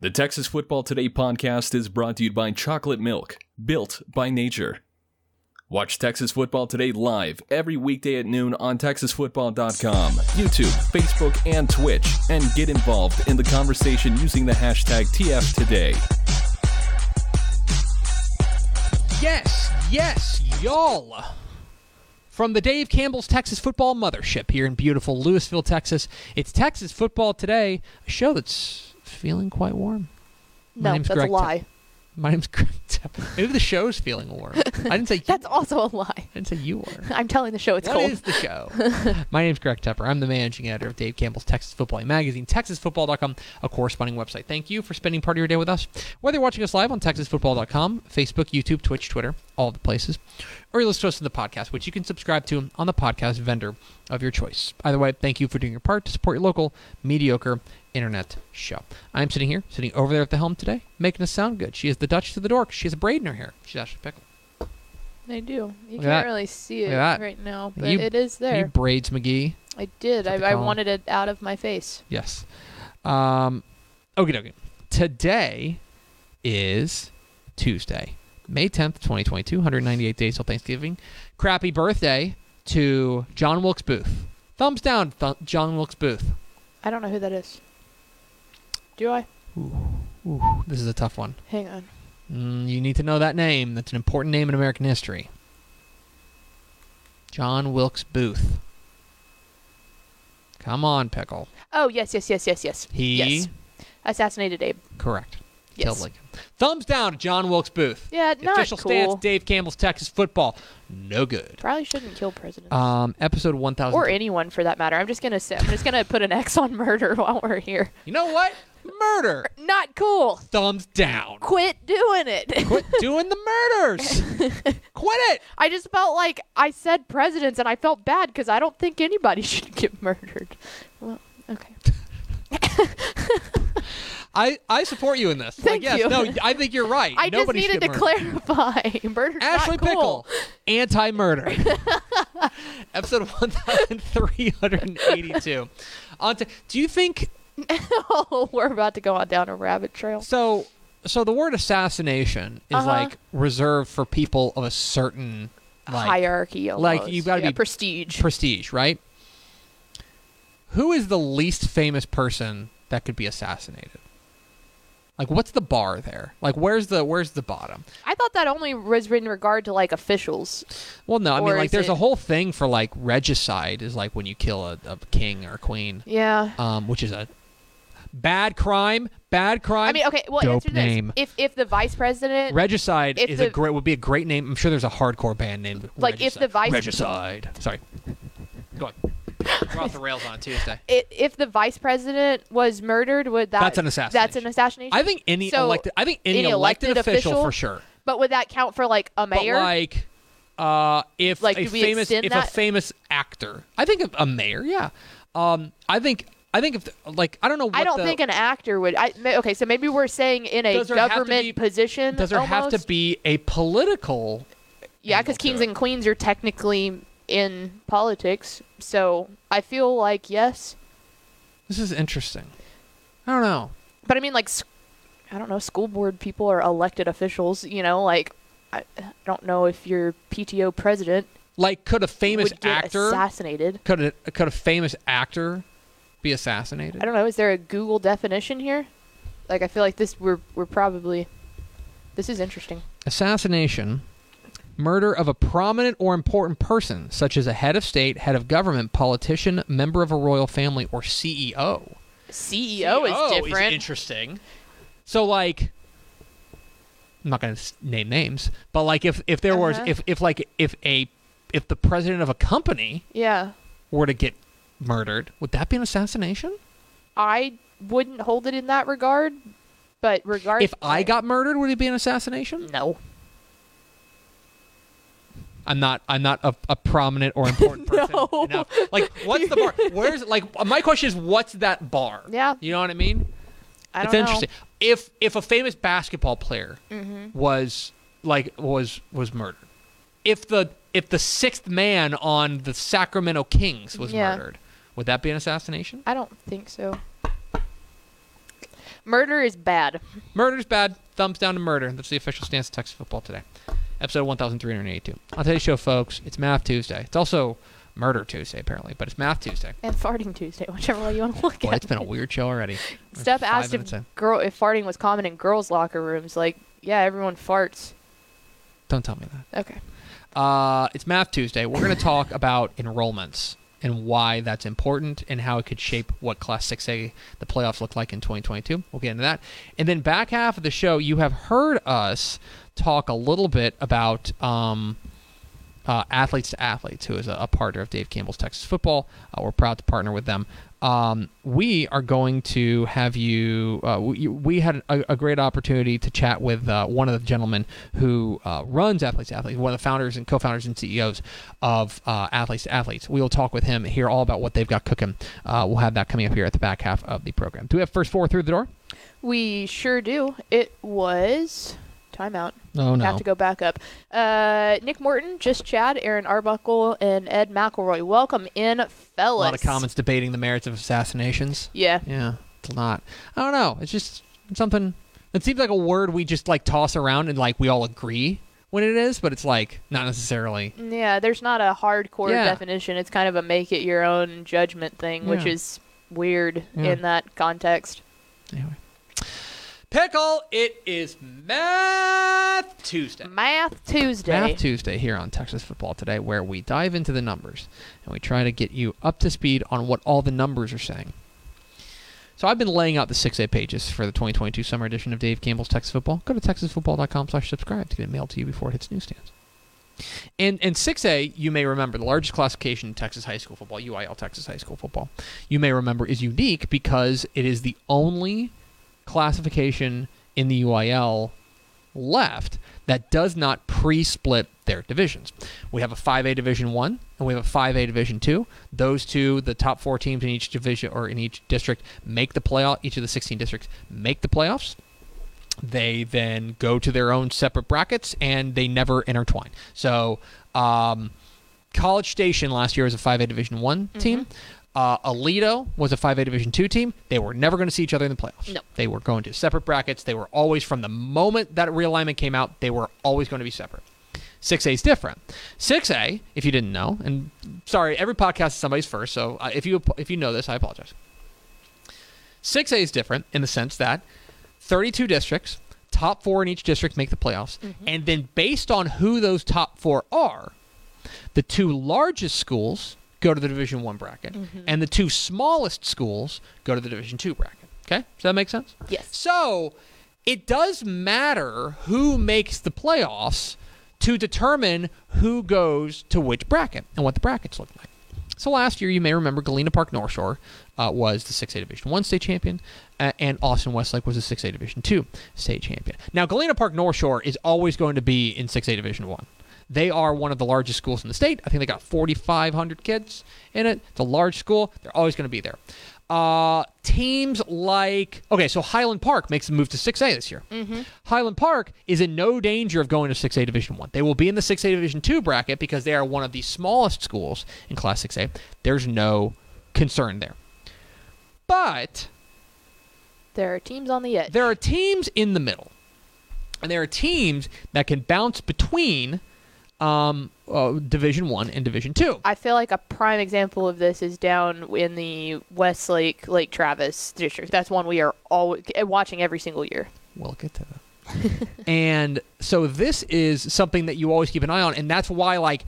The Texas Football Today podcast is brought to you by Chocolate Milk, built by nature. Watch Texas Football Today live every weekday at noon on TexasFootball.com, YouTube, Facebook, and Twitch, and get involved in the conversation using the hashtag TFToday. Yes, yes, y'all. From the Dave Campbell's Texas Football Mothership here in beautiful Lewisville, Texas, it's Texas Football Today, a show that's feeling quite warm. No, that's Greg a lie. My name's Greg Tepper. Maybe the show's feeling warm. I didn't say That's also a lie. I didn't say you are. I'm telling the show it's What cold. is the show? My name's Greg Tepper. I'm the managing editor of Dave Campbell's Texas Football Magazine, TexasFootball.com, a corresponding website. Thank you for spending part of your day with us. Whether you're watching us live on TexasFootball.com, Facebook, YouTube, Twitch, Twitter, all the places, or you listen to us in the podcast, which you can subscribe to on the podcast vendor of your choice. Either way, thank you for doing your part to support your local mediocre internet show. I'm sitting here, sitting over there at the helm today, making us sound good. She is the Dutch to the dork. She has a braid in her hair. She's Ashley Pickle. I do. You Look at can't that. really see Look it at that. right now, but You- it is You there. braids McGee. I did. I, I wanted it out of my face. Yes. Um, okie dokie. Today is Tuesday, May 10th, 2022, 198 days till Thanksgiving. Crappy birthday to John Wilkes Booth. Thumbs down, th- John Wilkes Booth. I don't know who that is. Do I? Ooh, this is a tough one. Hang on. Mm, you need to know that name. That's an important name in American history. John Wilkes Booth. Come on, Pickle. Oh, yes, yes, yes, yes, yes. He Yes. Assassinated Abe. correct. Yes. Killed Lincoln. Thumbs down to John Wilkes Booth. Yeah, not official cool. stance: Dave Campbell's Texas football, no good. Probably shouldn't kill presidents. Um, episode one thousand. or anyone for that matter. I'm just gonna say I'm just gonna put an X on murder while we're here. You know what? Murder. Not cool. Thumbs down. Quit doing it. Quit doing the murders. Quit it. I just felt like I said presidents and I felt bad because I don't think anybody should get murdered. Well, okay. I, I support you in this. Thank like, yes, you. no, I think you're right. I Nobody just needed to murdered. clarify. Murder's Ashley not cool. Pickle, anti-murder. Episode 1382. On to, do you think oh, we're about to go on down a rabbit trail. so? So the word assassination is Uh-huh. like reserved for people of a certain like Hierarchy, like, you've gotta Yeah, be prestige. prestige, right? Who is the least famous person that could be assassinated? Like, what's the bar there? Like, where's the where's the bottom? I thought that only was in regard to like officials. Well, no, I mean, like, there's a whole thing for like regicide is like when you kill a, a king or a queen, Yeah. um, which is a bad crime. Bad crime. I mean, okay. Well, Dope answer this: name. if if the vice president, Regicide is a great would be a great name. I'm sure there's a hardcore band named Like, if the vice- Regicide. Sorry. Go on. We're off the rails on a Tuesday. i if the vice president was murdered, would that That's an assassination? That's an assassination. I think any So, elected. I think any, any elected, elected official, official? for sure. But would that count for like a mayor? But like, uh, if Like, a famous if a famous actor, I think a, a mayor, yeah. Um, I think I think if like I don't know. What I don't the- think an actor would. I okay, so maybe we're saying in a Does there have to government be- position. does there have to be a political? Yeah, because kings and queens are technically in politics. So I feel like yes, This is interesting. I don't know. but I mean like, I don't know. School board people are elected officials. You know, like I I don't know if your PTO president Like, could a famous actor assassinated. could a could a famous actor be assassinated? I don't know. Is there a Google definition here? Like I feel like this we're we're probably this is interesting. Assassination, murder of a prominent or important person, such as a head of state, head of government, politician, member of a royal family, or E CEO. CEO, is different. interesting. So, like, I'm not going to name names, but like, if if there was Uh-huh. if if like if a if the president of a company yeah, were to get murdered, would that be an assassination? I wouldn't hold it in that regard. But regardless, If I got murdered, would it be an assassination? no, I'm not. I'm not a, a prominent or important person No. enough. Like, what's the bar? Where's like? My question is, what's that bar? Yeah. You know what I mean? I don't it's know. interesting. If if a famous basketball player Mm-hmm. was like was was murdered, if the if the sixth man on the Sacramento Kings was Yeah. murdered, would that be an assassination? I don't think so. Murder is bad. Murder's bad. Thumbs down to murder. That's the official stance of Texas football today. Episode 1382. On today's show, folks, it's Math Tuesday. It's also Murder Tuesday, apparently, but it's Math Tuesday. And farting Tuesday, whichever way you want to look Boy, at it. It's been a weird show already. Steph asked if in. girl if farting was common in girls' locker rooms. Like, yeah, everyone farts. Don't tell me that. Okay. Uh, it's Math Tuesday. We're going to talk about enrollments and why that's important and how it could shape what Class 6A the playoffs look like in 2022. We'll get into that. And then back half of the show, you have heard us talk a little bit about um, uh, Athletes to Athletes, who is a, a partner of Dave Campbell's Texas Football. Uh, we're proud to partner with them. Um, we are going to have you. Uh, we, we had a, a great opportunity to chat with uh, one of the gentlemen who uh, runs Athletes to Athletes, one of the founders and co-founders and CEOs of uh, Athletes to Athletes. We will talk with him, hear all about what they've got cooking. We'll have that coming up here at the back half of the program. Do we have first four through the door? We sure do. It was timeout. Oh no. Have to go back up. Uh, Nick Morton, just Chad, Aaron Arbuckle, and Ed McElroy. Welcome in, fellas. A lot of comments debating the merits of assassinations. Yeah. Yeah, it's not. I don't know. It's just something. It seems like a word we just like toss around and like we all agree when it is, but it's like not necessarily. Yeah, there's not a hardcore Yeah. definition. It's kind of a make it your own judgment thing, which is weird Yeah. in that context. Anyway. Pickle, it is Math Tuesday. Math Tuesday. Math Tuesday here on Texas Football Today, where we dive into the numbers and we try to get you up to speed on what all the numbers are saying. So I've been laying out the 6A pages for the 2022 summer edition of Dave Campbell's Texas Football. Go to texasfootball.com slash subscribe to get it mailed to you before it hits newsstands. And, and 6A, you may remember, the largest classification in Texas high school football, UIL Texas high school football, you may remember is unique because it is the only classification in the UIL left that does not pre-split their divisions. We have a 5A Division 1 and we have a 5A Division 2. Those two, the top 4 teams in each division or in each district make the playoff. Each of the 16 districts make the playoffs. They then go to their own separate brackets and they never intertwine. So, um, College Station last year was a 5A Division 1 team. Uh, Aledo was a 5A Division 2 team. They were never going to see each other in the playoffs. No. They were going to separate brackets. They were always, from the moment that realignment came out, they were always going to be separate. 6A is different. 6A, if you didn't know, and sorry, every podcast is somebody's first, so uh, if you if you know this, I apologize. 6A is different in the sense that 32 districts, top four in each district make the playoffs, and then based on who those top four are, the two largest schools go to the Division One bracket, and the two smallest schools go to the Division Two bracket. Okay, does that make sense? Yes. So it does matter who makes the playoffs to determine who goes to which bracket and what the brackets look like. So last year, you may remember Galena Park North Shore uh, was the 6A Division 1 state champion, uh, and Austin Westlake was the 6A Division 2 state champion. Now, Galena Park North Shore is always going to be in 6A Division 1. They are one of the largest schools in the state. I think they got 4,500 kids in it. It's a large school. They're always going to be there. Uh, teams like okay, so Highland Park makes the move to 6A this year. Highland Park is in no danger of going to 6A Division One. They will be in the 6A Division Two bracket because they are one of the smallest schools in Class 6A. There's no concern there. But There are teams on the edge. there are teams in the middle, and there are teams that can bounce between um, uh, Division One and Division Two. I feel like a prime example of this is down in the Westlake Lake Travis district. That's one we are always watching every single year. We'll get to that. and so this is something that you always keep an eye on, and that's why, like,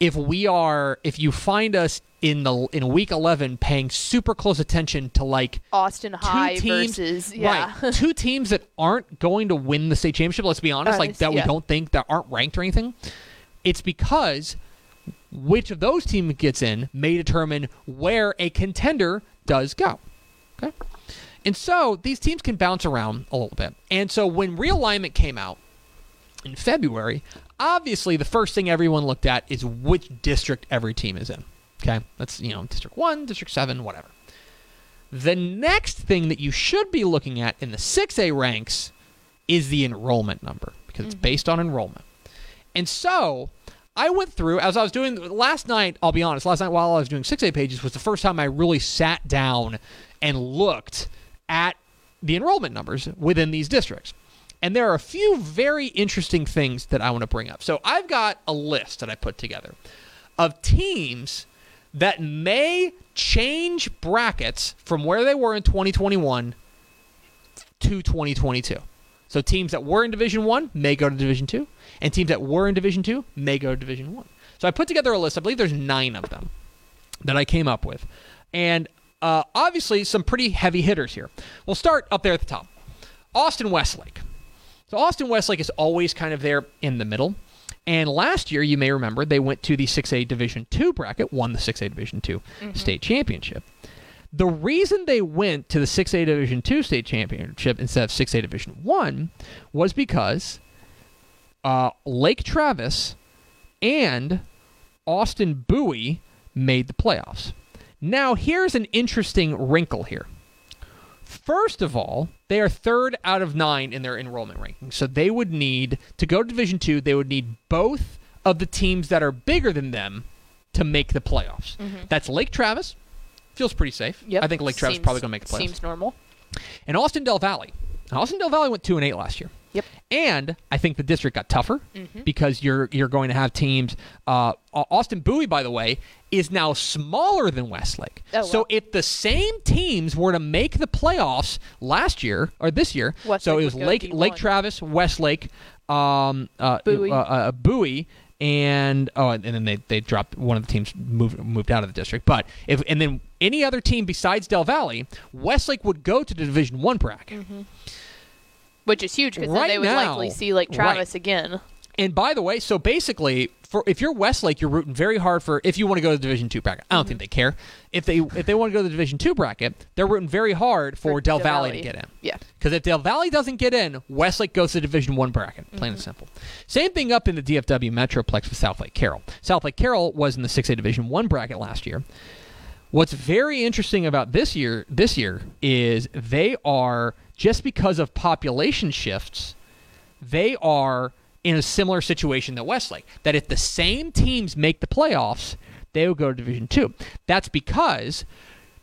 if we are, if you find us in the in week eleven paying super close attention to like Austin High teams, versus yeah. right, two teams that aren't going to win the state championship. Let's be honest, like that we don't think that aren't ranked or anything. It's because which of those teams gets in may determine where a contender does go. Okay. And so these teams can bounce around a little bit. And so when realignment came out in February, obviously the first thing everyone looked at is which district every team is in. Okay? That's, you know, District 1, District 7, whatever. The next thing that you should be looking at in the 6A ranks is the enrollment number because it's mm-hmm. based on enrollment. And so I went through as I was doing last night. I'll be honest. Last night while I was doing six A pages was the first time I really sat down and looked at the enrollment numbers within these districts. And there are a few very interesting things that I want to bring up. So I've got a list that I put together of teams that may change brackets from where they were in 2021 to 2022. So teams that were in Division 1 may go to Division 2 and teams that were in Division 2 may go to Division 1. So I put together a list. I believe there's 9 of them that I came up with. And uh, obviously some pretty heavy hitters here. We'll start up there at the top. Austin Westlake. So Austin Westlake is always kind of there in the middle. And last year, you may remember, they went to the 6A Division 2 bracket, won the 6A Division 2 state championship. The reason they went to the 6A Division 2 state championship instead of 6A Division 1 was because uh, Lake Travis and Austin Bowie made the playoffs. Now, here's an interesting wrinkle here. First of all, they are third out of nine in their enrollment ranking. So they would need to go to Division Two. They would need both of the teams that are bigger than them to make the playoffs. That's Lake Travis. Feels pretty safe. Yep. I think Lake Travis Seems- probably going to make the playoffs. Seems normal. And Austin Del Valley. Austin Del Valley went two and eight last year. Yep. And I think the district got tougher Mm-hmm. because you're you're going to have teams. Uh, Austin Bowie, by the way, is now smaller than Westlake. Oh, so wow. if the same teams were to make the playoffs last year or this year, so Westlake it was Lake D1. Lake Travis, Westlake, um, uh, Bowie. uh, uh, Bowie. And oh, and then they, they dropped one of the teams moved moved out of the district. But if and then any other team besides Del Valley, Westlake would go to the Division One bracket. Mm-hmm. Which is huge because then Right they would now- likely see like right. Travis again. And by the way, so basically, for if you're Westlake, you're rooting very hard for if you want to go to the Division Two bracket. I don't think mm-hmm. they care if they if they want to go to the Division Two bracket. They're rooting very hard for, For Del Del Valley, to get in. Yeah. Because if Del Valley doesn't get in, Westlake goes to Division One bracket. Plain and mm-hmm. simple. Same thing up in the DFW Metroplex with Southlake Carroll. Southlake Carroll was in the 6A Division One bracket last year. What's very interesting about this year this year is they are just because of population shifts, they are in a similar situation that Westlake. That if the same teams make the playoffs, they will go to Division Two. That's because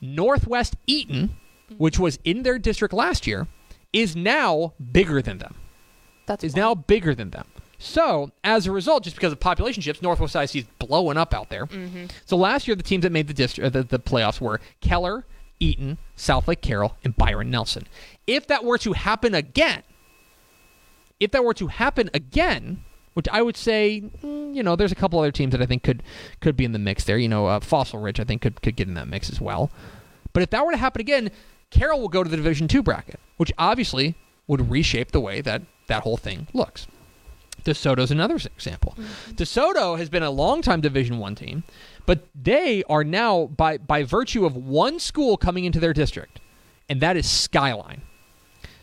Northwest Eaton, which was in their district last year, is now bigger than them. That's Is wild. now bigger than them. So as a result, just because of population shifts, Northwest ISD is blowing up out there. So last year, the teams that made the district, uh, the, the playoffs were Keller, Eaton, Southlake Carroll, and Byron Nelson. If that were to happen again, if that were to happen again, which I would say, mm, you know, there's a couple other teams that I think could could be in the mix there. You know, uh, Fossil Ridge I think could could get in that mix as well. But if that were to happen again, Carroll will go to the Division Two bracket, which obviously would reshape the way that that whole thing looks. DeSoto's another example. Mm-hmm. DeSoto has been a longtime Division One team, but they are now by by virtue of one school coming into their district, and that is Skyline.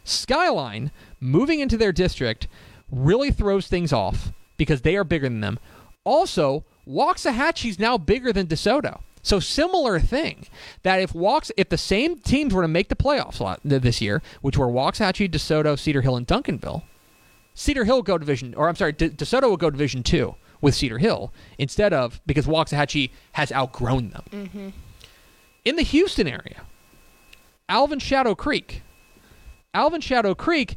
Skyline moving into their district really throws things off because they are bigger than them. Also, Waxahachie's now bigger than DeSoto. So similar thing that if walks if the same teams were to make the playoffs la- this year, which were Waxahachie, DeSoto, Cedar Hill, and Duncanville, Cedar Hill go division or I'm sorry, De- DeSoto will go division 2 with Cedar Hill instead of because Waxahachie has outgrown them. Mm-hmm. In the Houston area, Alvin Shadow Creek Alvin Shadow Creek,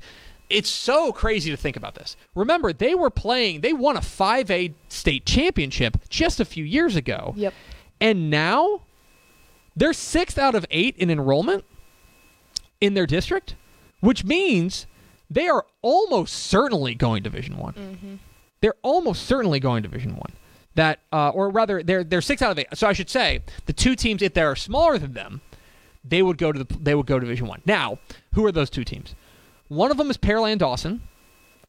it's so crazy to think about this. Remember, they were playing, they won a 5A state championship just a few years ago. Yep. And now they're sixth out of eight in enrollment in their district, which means they are almost certainly going Division One. They're almost certainly going Division One. That, uh, or rather, they're they're six out of eight. So I should say the two teams, if they are smaller than them, they would go to the they would go to Division One. Now, who are those two teams? One of them is Pearland Dawson.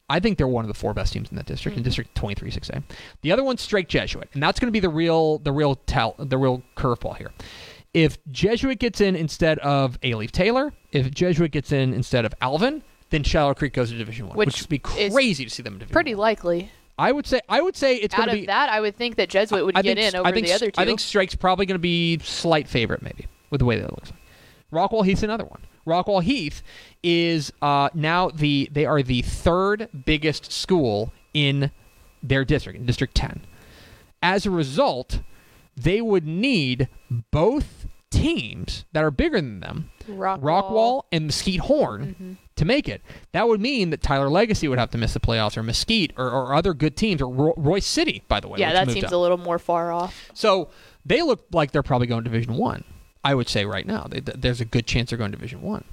I think they're one of the four best teams in that district, in District 23 6A. The other one's Strake Jesuit, and that's going to be the real the real tell the real curveball here. if Jesuit gets in instead of Alief Taylor, if Jesuit gets in instead of Alvin, then Shadow Creek goes to Division One, which, Which would be crazy to see them in Division Pretty One. likely. I would say I would say it's Out going of to be that, I would think that Jesuit would I get think, in over I think, the other two. I think Strake's probably going to be slight favorite, maybe, with the way that it looks like. Rockwall Heath's another one. Rockwall Heath is uh, now the they are the third biggest school in their district, in District 10. As a result, they would need both teams that are bigger than them, Rockwall. Rockwall and Mesquite Horn, Mhm. To make it. That would mean that Tyler Legacy would have to miss the playoffs, or Mesquite, or, or other good teams, or Ro- Royse City, by the way. Yeah, that seems up. a little more far off. So they look like they're probably going Division One. I would say right now, they, there's a good chance they're going Division One.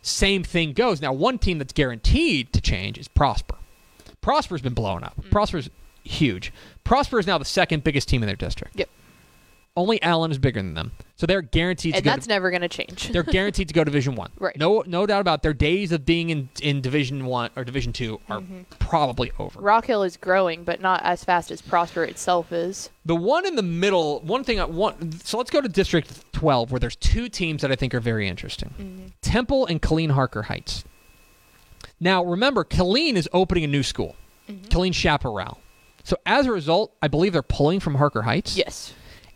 Same thing goes now. One team that's guaranteed to change is Prosper. Prosper's been blowing up. Mm. Prosper's huge. Prosper is now the second biggest team in their district. Yep. Only Allen is bigger than them, so they're guaranteed And to go. that's never going to change. they're guaranteed to go to Division One. Right. No, no doubt about it. their days of being in in Division One or Division Two are Mm-hmm. probably over. Rock Hill is growing, but not as fast as Prosper itself is. The one in the middle, one thing I want. So let's go to District 12, where there's two teams that I think are very interesting Temple and Killeen Harker Heights. Now, remember, Killeen is opening a new school, Killeen Chaparral. So as a result, I believe they're pulling from Harker Heights. Yes.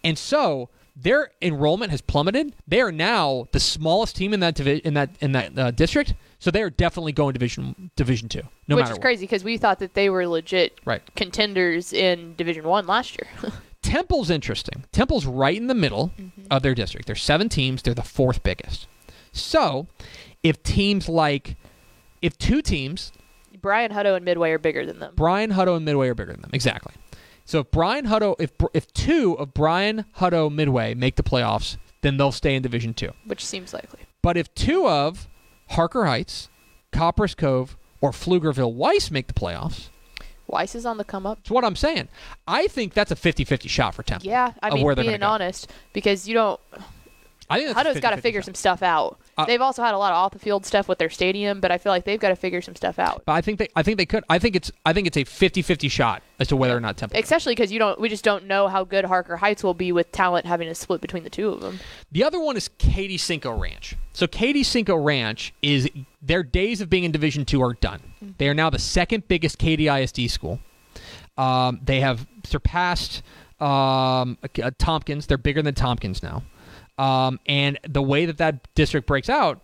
And so their enrollment has plummeted. They are now the smallest team in that divi- in that in that uh, district. So they are definitely going division division two, no Which is what. crazy because we thought that they were legit Right. contenders in Division One last year. Temple's interesting. Temple's right in the middle of their district. There's seven teams. They're the fourth biggest. So, if teams like, if two teams, Bryan Hutto and Midway are bigger than them. Bryan Hutto and Midway are bigger than them, exactly. So if Bryan Hutto, if if two of Bryan Hutto Midway make the playoffs, then they'll stay in Division Two. which seems likely. But if two of Harker Heights, Copperas Cove, or Pflugerville Weiss make the playoffs, Weiss is on the come up. that's what I'm saying. I think that's a 50-50 shot for Temple. Yeah, I mean, being honest, because you don't. I think Hutto's got to figure shot. some stuff out. Uh, they've also had a lot of off the field stuff with their stadium, but I feel like they've got to figure some stuff out. But I think they I think they could. I think it's I think it's a 50-50 shot as to whether or not Temple. Especially because you don't, we just don't know how good Harker Heights will be with talent having to split between the two of them. The other one is Katy Cinco Ranch. So Katy Cinco Ranch is their days of being in Division Two are done. They are now the second biggest Katy ISD school. Um, they have surpassed um, uh, Tompkins. They're bigger than Tompkins now. Um, and the way that that district breaks out,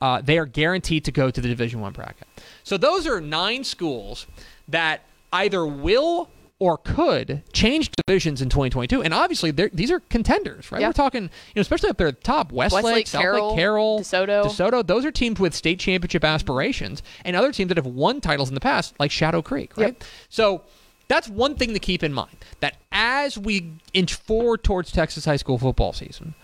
uh, they are guaranteed to go to the Division One bracket. So those are nine schools that either will or could change divisions in 2022. And obviously, these are contenders, right? Yeah. We're talking, you know, especially up there at the top, Westlake, Westlake, South Carroll, Lake, Carroll, DeSoto. DeSoto. Those are teams with state championship aspirations, and other teams that have won titles in the past, like Shadow Creek, right? Yep. So that's one thing to keep in mind. That as we inch forward towards Texas high school football season,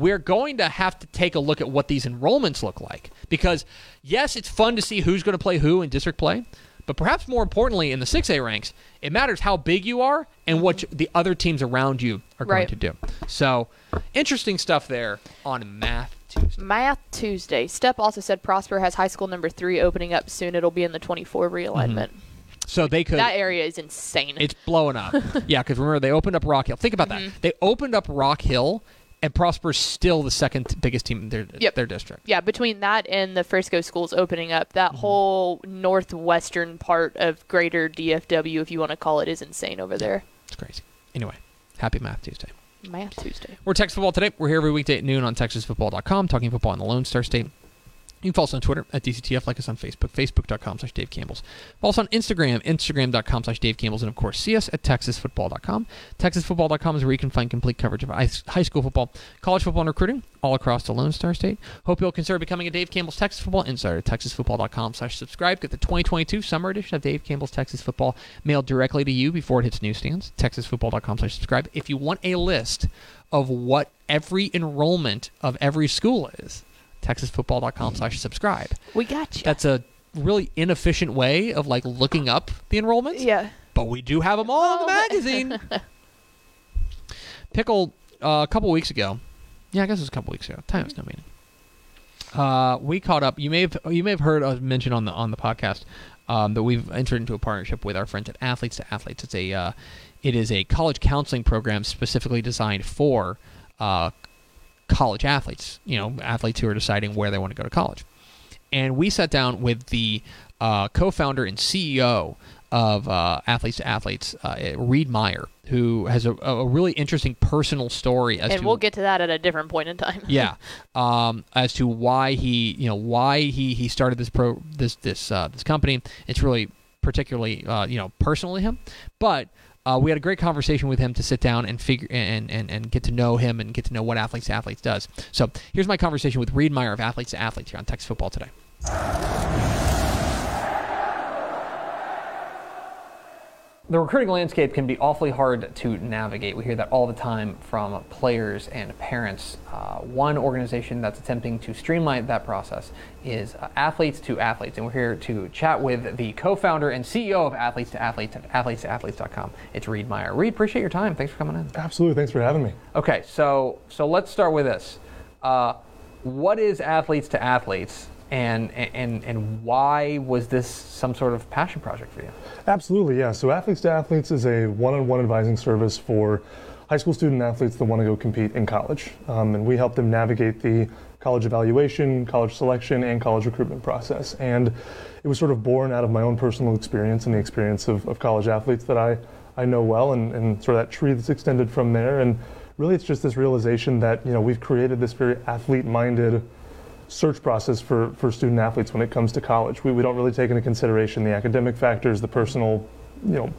we're going to have to take a look at what these enrollments look like. Because, yes, it's fun to see who's going to play who in district play, but perhaps more importantly, in the 6A ranks, it matters how big you are and what the other teams around you are going Right. to do. So, interesting stuff there on Math Tuesday. Math Tuesday. Steph also said Prosper has high school number three opening up soon. It'll be in the 24 realignment. So they could. That area is insane. It's blowing up. yeah, because remember they opened up Rock Hill. Think about that. Mm-hmm. They opened up Rock Hill, and Prosper's still the second biggest team in their Yep. their district. yeah, between that and the Frisco schools opening up, that Mm-hmm. whole northwestern part of greater DFW, if you want to call it, is insane over there. It's crazy. Anyway, happy Math Tuesday. Math Tuesday. We're Texas Football today. We're here every weekday at noon on TexasFootball.com, talking football in the Lone Star State. You can follow us on Twitter at DCTF, like us on Facebook, Facebook.com slash Dave Campbell's. Follow us on Instagram, Instagram.com slash Dave Campbell's, and of course, see us at TexasFootball.com. TexasFootball.com is where you can find complete coverage of high school football, college football, and recruiting all across the Lone Star State. Hope you'll consider becoming a Dave Campbell's Texas Football Insider at TexasFootball.com slash subscribe. Get the 2022 summer edition of Dave Campbell's Texas Football mailed directly to you before it hits newsstands. TexasFootball.com slash subscribe. If you want a list of what every enrollment of every school is, TexasFootball.com slash subscribe. We got you. That's a really inefficient way of like looking up the enrollments yeah. but we do have them all in the magazine. Pickle, uh, a couple weeks ago, yeah, I guess it was a couple weeks ago. Time is no meaning. Uh, we caught up. You may have you may have heard us mention on the on the podcast um, that we've entered into a partnership with our friends at Athletes to Athletes. It's a uh, it is a college counseling program specifically designed for uh, college athletes, you know, athletes who are deciding where they want to go to college. And we sat down with the uh, co-founder and CEO of uh, Athletes to Athletes, uh, Reed Meyer, who has a, a really interesting personal story as and to we'll get to that at a different point in time. yeah, um, as to why he, you know, why he he started this pro this this uh, this company. It's really particularly uh, you know personal to him, but. Uh, we had a great conversation with him to sit down and figure and, and, and get to know him and get to know what athletes to athletes does. So here's my conversation with Reed Meyer of Athletes to Athletes here on Texas Football Today. The recruiting landscape can be awfully hard to navigate. We hear that all the time from players and parents. Uh, one organization that's attempting to streamline that process is uh, Athletes to Athletes, and we're here to chat with the co-founder and CEO of Athletes to Athletes at athletetoathletes.com. It's Reed Meyer. Reed, appreciate your time. Thanks for coming in. Absolutely. Thanks for having me. Okay, so so let's start with this. Uh, what is Athletes to Athletes? And and and why was this some sort of passion project for you? Absolutely, yeah. So Athletes to Athletes is a one-on-one advising service for high school student athletes that want to go compete in college, um, and we help them navigate the college evaluation, college selection, and college recruitment process. And it was sort of born out of my own personal experience and the experience of, of college athletes that I I know well, and, and sort of that tree that's extended from there. And really, it's just this realization that you know we've created this very athlete-minded search process for, for student athletes when it comes to college. We, we don't really take into consideration the academic factors, the personal, you know,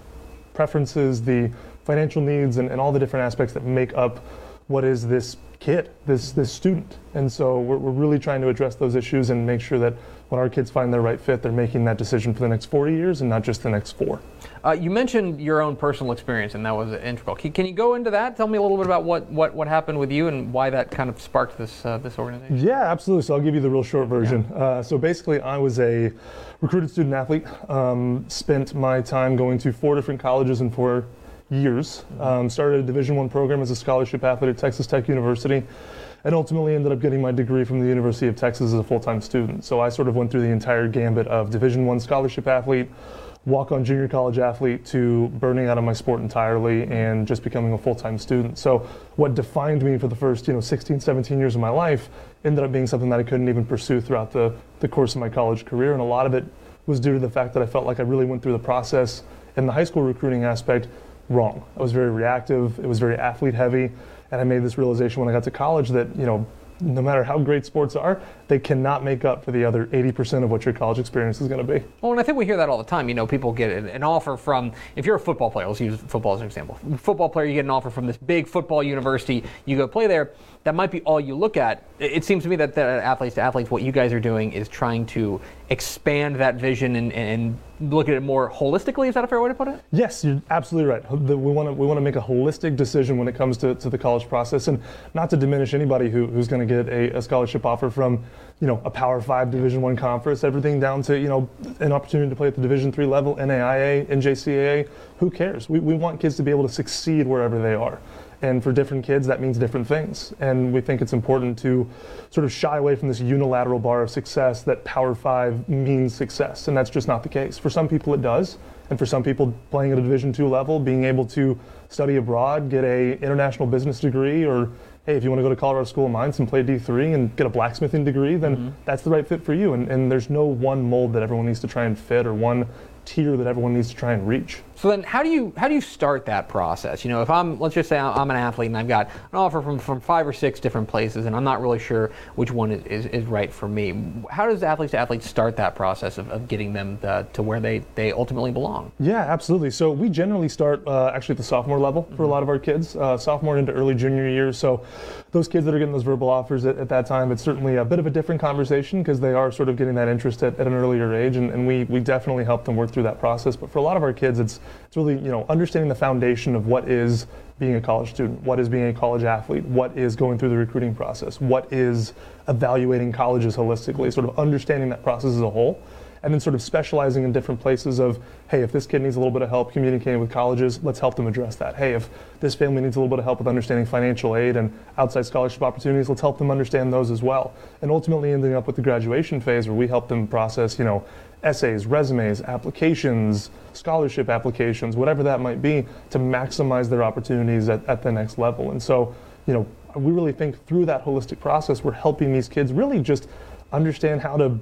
preferences, the financial needs, and, and all the different aspects that make up what is this kid, this this student. And so we're, we're really trying to address those issues and make sure that when our kids find their right fit, they're making that decision for the next 40 years and not just the next four. Uh, you mentioned your own personal experience, and that was integral. Can, can, you go into that? Tell me a little bit about what, what, what happened with you and why that kind of sparked this uh, this organization. Yeah, absolutely. So I'll give you the real short version. Yeah. Uh, so basically, I was a recruited student athlete. Um, spent my time going to four different colleges in four years. Mm-hmm. Um, started a Division One program as a scholarship athlete at Texas Tech University and ultimately ended up getting my degree from the University of Texas as a full-time student. So I sort of went through the entire gambit of Division One scholarship athlete, walk-on junior college athlete, to burning out of my sport entirely and just becoming a full-time student. So what defined me for the first, you know, 16, 17 years of my life ended up being something that I couldn't even pursue throughout the, the course of my college career, and a lot of it was due to the fact that I felt like I really went through the process in the high school recruiting aspect wrong. I was very reactive. It was very athlete heavy. And I made this realization when I got to college that, you know, no matter how great sports are, they cannot make up for the other 80% of what your college experience is going to be. Well, and I think we hear that all the time. You know, people get an offer from, if you're a football player, let's use football as an example. Football player, you get an offer from this big football university, you go play there that might be all you look at. It seems to me that, that athletes to athletes, what you guys are doing is trying to expand that vision and, and look at it more holistically. Is that a fair way to put it? Yes, you're absolutely right. We want to we want to make a holistic decision when it comes to, to the college process, and not to diminish anybody who, who's going to get a, a scholarship offer from you know a Power Five Division One conference, everything down to you know an opportunity to play at the Division Three level, NAIA, NJCAA. Who cares? We, we want kids to be able to succeed wherever they are. And for different kids, that means different things. And we think it's important to sort of shy away from this unilateral bar of success that Power Five means success. And that's just not the case. For some people, it does. And for some people, playing at a Division two level, being able to study abroad, get a international business degree, or hey, if you want to go to Colorado School of Mines and play D3 and get a blacksmithing degree, then mm-hmm. that's the right fit for you. And, and there's no one mold that everyone needs to try and fit or one tier that everyone needs to try and reach. So then, how do you how do you start that process? You know, if I'm let's just say I'm an athlete and I've got an offer from, from five or six different places, and I'm not really sure which one is, is, is right for me. How does athletes to athletes start that process of, of getting them the, to where they, they ultimately belong? Yeah, absolutely. So we generally start uh, actually at the sophomore level for mm-hmm. a lot of our kids, uh, sophomore into early junior year. So those kids that are getting those verbal offers at, at that time, it's certainly a bit of a different conversation because they are sort of getting that interest at, at an earlier age, and, and we we definitely help them work through that process. But for a lot of our kids, it's it's really you know understanding the foundation of what is being a college student, what is being a college athlete, what is going through the recruiting process, what is evaluating colleges holistically, sort of understanding that process as a whole and then sort of specializing in different places of, hey, if this kid needs a little bit of help communicating with colleges, let's help them address that. Hey, if this family needs a little bit of help with understanding financial aid and outside scholarship opportunities, let's help them understand those as well. And ultimately ending up with the graduation phase where we help them process, you know, essays, resumes, applications, scholarship applications, whatever that might be, to maximize their opportunities at, at the next level. And so, you know, we really think through that holistic process, we're helping these kids really just understand how to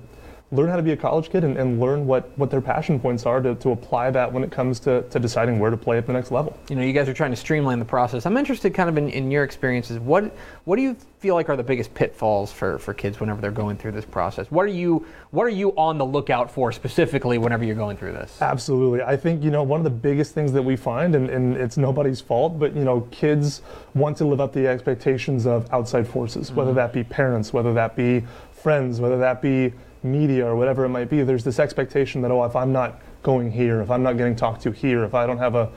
learn how to be a college kid and, and learn what, what their passion points are to, to apply that when it comes to, to deciding where to play at the next level. You know, you guys are trying to streamline the process. I'm interested kind of in, in your experiences. What what do you feel like are the biggest pitfalls for, for kids whenever they're going through this process? What are you what are you on the lookout for specifically whenever you're going through this? Absolutely. I think, you know, one of the biggest things that we find, and, and it's nobody's fault, but, you know, kids want to live up to the expectations of outside forces, whether mm-hmm. that be parents, whether that be friends, whether that be media or whatever it might be. There's this expectation that, oh, if I'm not going here, if I'm not getting talked to here, if I don't have a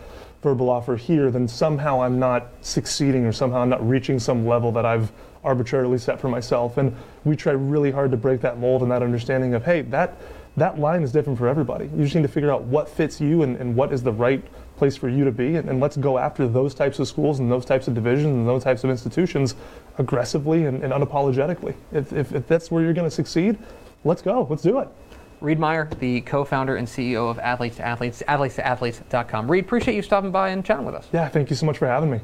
verbal offer here, then somehow I'm not succeeding or somehow I'm not reaching some level that I've arbitrarily set for myself. And we try really hard to break that mold and that understanding of, hey, that that line is different for everybody. You just need to figure out what fits you and, and what is the right place for you to be. And, and let's go after those types of schools and those types of divisions and those types of institutions aggressively and, and unapologetically. If, if, if that's where you're going to succeed, let's go. Let's do it. Reed Meyer, the co-founder and CEO of Athletes to Athletes, athletes to athletes.com. Reed, appreciate you stopping by and chatting with us. Yeah, thank you so much for having me.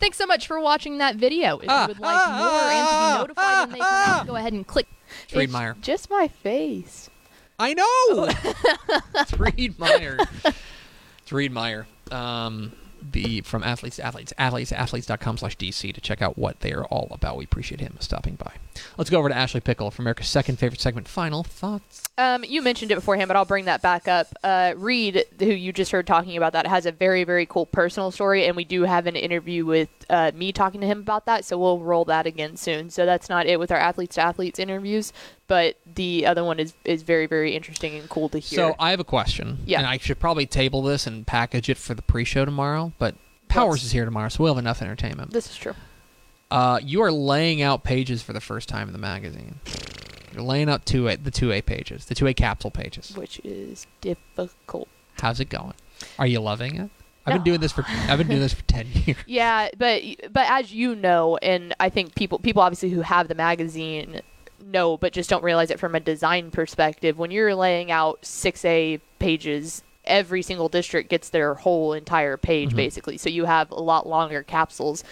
Thanks so much for watching that video. If Ah, you would like ah, more and to ah, be notified when they come out, go ahead and click. It's Reed Meyer. Just my face. I know. it's Reed Meyer. It's Reed Meyer. Um, the from athletes to athletes, athletes to athletes.com slash DC to check out what they are all about. We appreciate him stopping by. Let's go over to Ashley Pickle for America's second favorite segment. Final thoughts. Um, you mentioned it beforehand, but I'll bring that back up. Uh, Reed, who you just heard talking about that, has a very, very cool personal story, and we do have an interview with uh, me talking to him about that, so we'll roll that again soon. So that's not it with our athletes to athletes interviews, but the other one is, is very, very interesting and cool to hear. So I have a question. Yeah. And I should probably table this and package it for the pre-show tomorrow, but Powers Let's- is here tomorrow, so we'll have enough entertainment. this is true. Uh, you are laying out pages for the first time in the magazine. You're laying out two A, the two A pages, the two A capsule pages. Which is difficult. How's it going? Are you loving it? I've No. been doing this for I've been doing this for ten years. Yeah, but but as you know, and I think people people obviously who have the magazine know, but just don't realize it from a design perspective. When you're laying out six A pages, every single district gets their whole entire page Mhm. basically. So you have a lot longer capsules.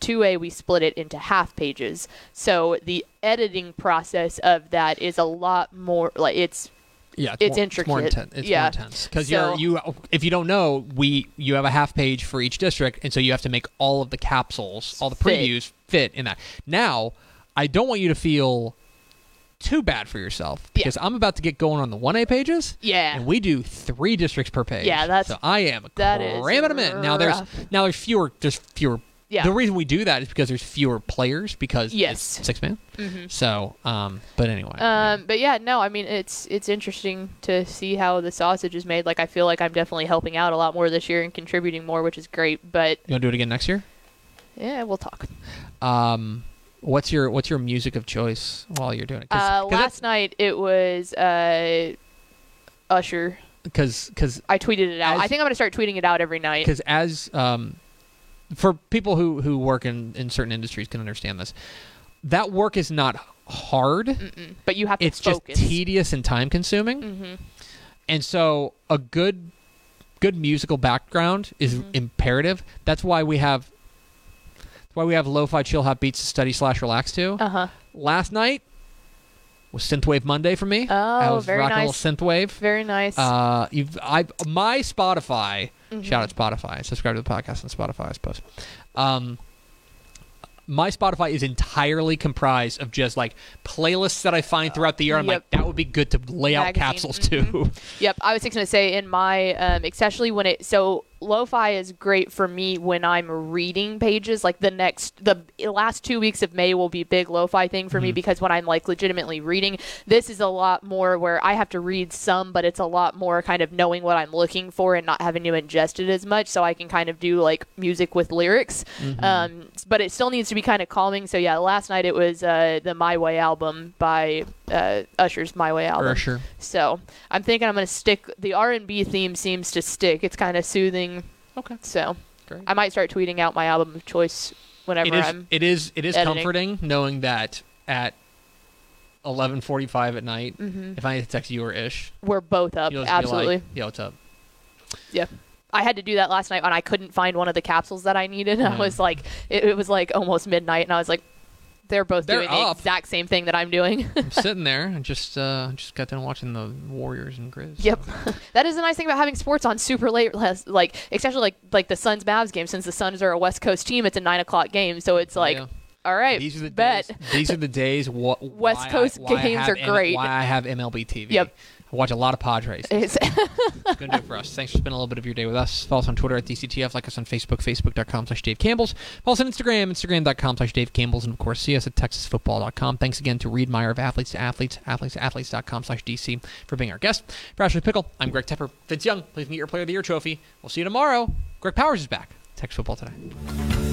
2A, we split it into half pages. So the editing process of that is a lot more like it's Yeah, It's more, It's more intricate. intense. It's Yeah. more intense because So- you're you. If you don't know, we you have a half page for each district, and so you have to make all of the capsules, all the previews fit in that. Now, I don't want you to feel too bad for yourself Yeah. because I'm about to get going on the one A pages. yeah. And we do three districts per page. Yeah, that's- so I am that cramming them in. Now there's now there's fewer. There's fewer. Yeah. The reason we do that is because there's fewer players because Yes. it's six man. hmm So, um, but anyway. Um, but yeah, no, I mean it's it's interesting to see how the sausage is made. Like I feel like I'm definitely helping out a lot more this year and contributing more, which is great. But you want to do it again next year? yeah, we'll talk. Um, what's your what's your music of choice while you're doing it? Uh, last night it was uh, Usher. because because I tweeted it out. As- I think I'm gonna start tweeting it out every night. because as um, for people who who work in in certain industries can understand this, that work is not hard. Mm-mm. But you have to It's just tedious and time consuming. hmm and so a good good musical background is Mhm. imperative that's why we have that's why we have lo-fi chill hop beats to study slash relax to Uh huh. last night was synthwave monday for me i Oh, was very rocking nice. a little synthwave Very nice. uh you've i my spotify Mhm. shout out spotify subscribe to the podcast on spotify i suppose um my Spotify is entirely comprised of just like playlists that I find throughout the year. I'm Yep. like, that would be good to lay out Magazine, capsules mhm. too. Yep, I was just gonna say in my, um, especially when it so lo-fi is great for me when I'm reading pages. Like the next, the last two weeks of May will be big lo-fi thing for me Mhm. because when I'm like legitimately reading, this is a lot more where I have to read some, but it's a lot more kind of knowing what I'm looking for and not having to ingest it as much, so I can kind of do like music with lyrics. Mhm. Um, but it still needs to be kind of calming. So yeah, last night it was uh, the My Way album by uh, Usher's My Way album. For sure. So I'm thinking I'm gonna stick. The R and B theme seems to stick. It's kind of soothing. Okay. So Great. I might start tweeting out my album of choice whenever It is. I'm. It is. It is editing. comforting knowing that at eleven forty-five at night, hmm if I need to text you or Ish, We're both up. Absolutely. like, "Yo, what's up?" Yeah. I had to do that last night, and I couldn't find one of the capsules that I needed. I was like, it, it was like almost midnight, and I was like, they're both They're doing the exact same thing that I'm doing. I'm sitting there and just uh, just got done watching the Warriors and Grizz. Yep, that is the nice thing about having sports on super late, like especially like like the Suns Mavs game. Since the Suns are a West Coast team, it's a nine o'clock game, so it's like, Yeah. all right, These are the bet. days. These are the days. What West Coast I games have are M- great. Why I have MLB TV. Yep. I watch a lot of Padres. It's- That's going to do it for us. Thanks for spending a little bit of your day with us. Follow us on Twitter at DCTF. Like us on Facebook, facebook.com slash Dave Campbell's. Follow us on Instagram, instagram.com slash Dave Campbell's. And, of course, see us at texasfootball.com. Thanks again to Reed Meyer of Athletes to Athletes, athletes to athletes.com slash DC for being our guest. For Ashley Pickle, I'm Greg Tepper. Vince Young, please meet your Player of the Year trophy. We'll see you tomorrow. Greg Powers is back. Texas Football Today.